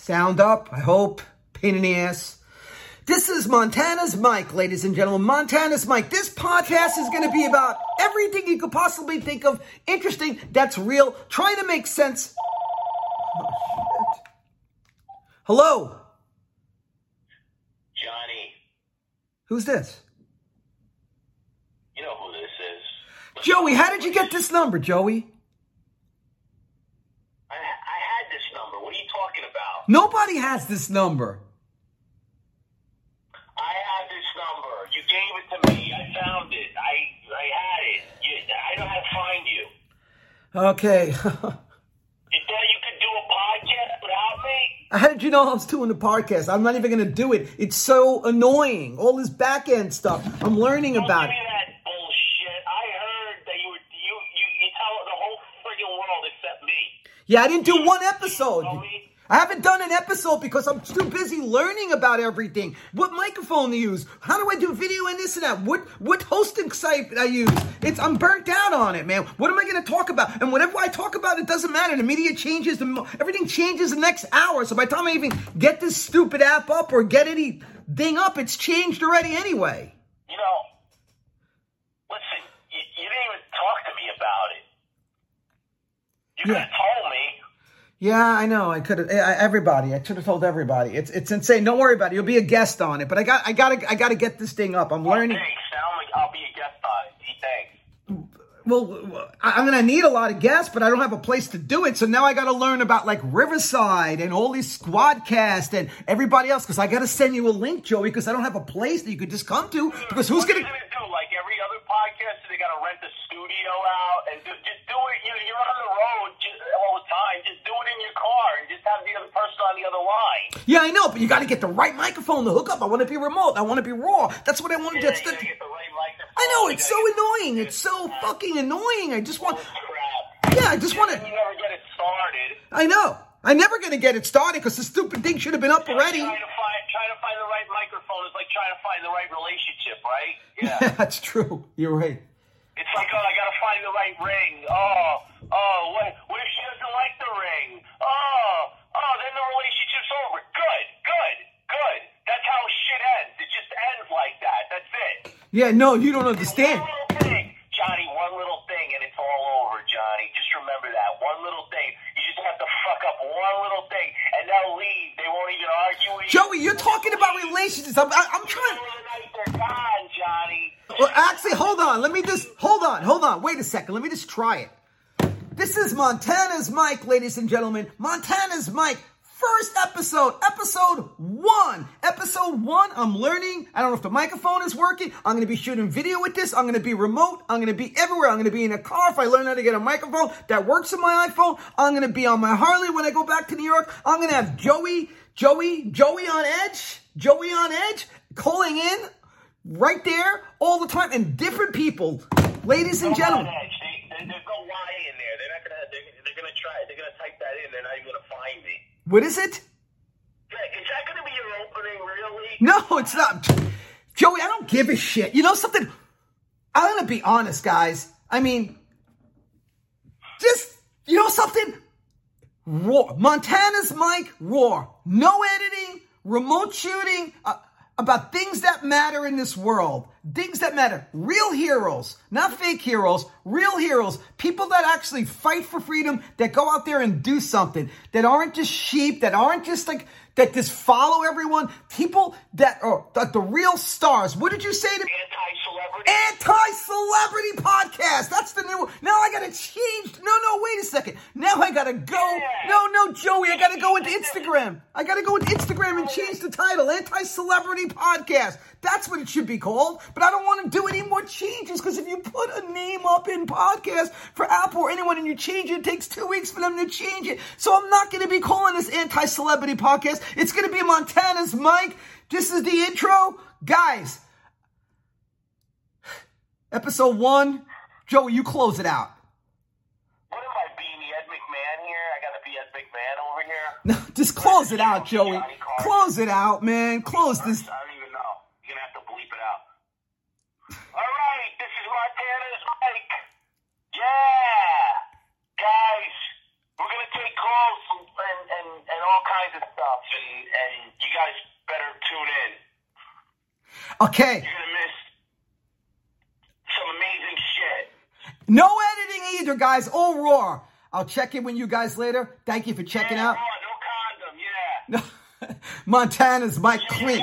Sound up, I hope. Pain in the ass. This is Montana's Mic, ladies and gentlemen. Montana's Mic. This podcast is going to be about everything you could possibly think of interesting, that's real, trying to make sense. Oh. Hello? Johnny, Who's this? you know who this is. Joey, how did you get this number, Joey? I, I had this number. What are you talking about? Nobody has this number. I had this number. You gave it to me. I found it. I I had it. You, I know how to find you. Okay. You thought you could do a podcast without me? How did you know I was doing the podcast? I'm not even going to do it. It's so annoying. All this back end stuff. I'm learning Don't about it. that bullshit. I heard that you were you you you tell the whole friggin' world except me. Yeah, I didn't do one episode. I haven't done an episode because I'm too busy learning about everything. What microphone to use? How do I do video and this and that? What what hosting site I use? It's I'm burnt out on it, man. What am I going to talk about? And whatever I talk about, it doesn't matter. The media changes. The everything changes the next hour. So by the time I even get this stupid app up or get anything up, it's changed already anyway. You know, listen. You, you didn't even talk to me about it. You Yeah. Have told me. Yeah, I know. I could have eh, everybody. I should have told everybody. It's it's insane. Don't worry about it. You'll be a guest on it. But I got I got to I got to get this thing up. I'm oh, learning. Thanks. I'll be a guest on it. Thanks. Well, I- I'm gonna need a lot of guests, but I don't have a place to do it. So now I got to learn about like Riverside and all these Squadcast and everybody else. Because I got to send you a link, Joey, because I don't have a place that you could just come to. Because who's what gonna? are you gonna do? Like every other podcast, they gotta rent a studio out and do, just do it. You know, you're on the road just, all the time. Just do it in your car and just have the other person on the other line. Yeah, I know, but you got to get the right microphone to hook up. I want to be remote. I want to be raw. That's what I want to. Yeah, That's the, the. I know it's so annoying. It's so fucking annoying. I just want. Crap. Yeah, I just want to. you never get it started. I know. I'm never gonna get it started because the stupid thing should have been up already. Trying to find, trying to find the right microphone is like trying to find the right relationship, right? Yeah. That's true. You're right. It's like, oh, I gotta find the right ring. Oh, oh, what, what if she doesn't like the ring? Oh, oh, then the relationship's over. Good, good, good. That's how shit ends. It just ends like that. That's it. Yeah, no, you don't understand. One little thing, Johnny. One little thing, and it's all over, Johnny. Just remember that. One little thing. You just have to fuck up one little thing, and they'll leave. They won't even argue with you. Joey, you're talking about relationships. I'm, I, I'm trying. Middle of the night, they're gone, Johnny. Well, actually, hold on. Let me just hold on. Hold on. Wait a second. Let me just try it. This is Montana's Mic, ladies and gentlemen. Montana's Mic. First episode, episode one. Episode one, I'm learning. I don't know if the microphone is working. I'm going to be shooting video with this. I'm going to be remote. I'm going to be everywhere. I'm going to be in a car if I learn how to get a microphone that works on my iPhone. I'm going to be on my Harley when I go back to New York. I'm going to have Joey, Joey, Joey on edge, Joey on edge, calling in right there all the time and different people. Ladies and gentlemen. There's no Y in there. They're not gonna. They're, they're gonna try. They're gonna type that in. They're not even gonna find me. What is it? Yeah, Is that gonna be your opening, really? No, it's not. Joey, I don't give a shit. You know something? I'm gonna be honest, guys. I mean, just you know something? Roar. Montana's Mic roar. No editing, remote shooting. Uh, about things that matter in this world. Things that matter. Real heroes, not fake heroes. Real heroes. People that actually fight for freedom, that go out there and do something. That aren't just sheep, that aren't just like, that just follow everyone. People that are like the real stars. What did you say to me? Anti-celebrity. Anti-celebrity podcast. That's the new. one. Now I gotta change. No, no, wait a second. Now I gotta go. No, no, Joey, I gotta go into Instagram. I gotta go into Instagram and change the title. Anti-celebrity podcast. That's what it should be called. But I don't want to do any more changes because if you put a name up in podcast for Apple or anyone and you change it, it takes two weeks for them to change it. So I'm not gonna be calling this anti-celebrity podcast. It's gonna be Montana's Mic. This is the intro, guys. Episode one. Joey, you close it out. What am I being the Ed McMahon here? I gotta be Ed McMahon over here. No, just close it out, Joey. Close it out, man. Close this. I don't even know. You're gonna have to bleep it out. All right, this is Montana's Mic. Yeah, guys, we're gonna take calls and and, and all kinds of stuff, and and you guys better tune in. Okay. You're gonna miss some amazing shit. No editing either, guys. All raw. I'll check in with you guys later. Thank you for checking yeah, out. Raw, no condom, yeah. Montana's Mic. Yeah,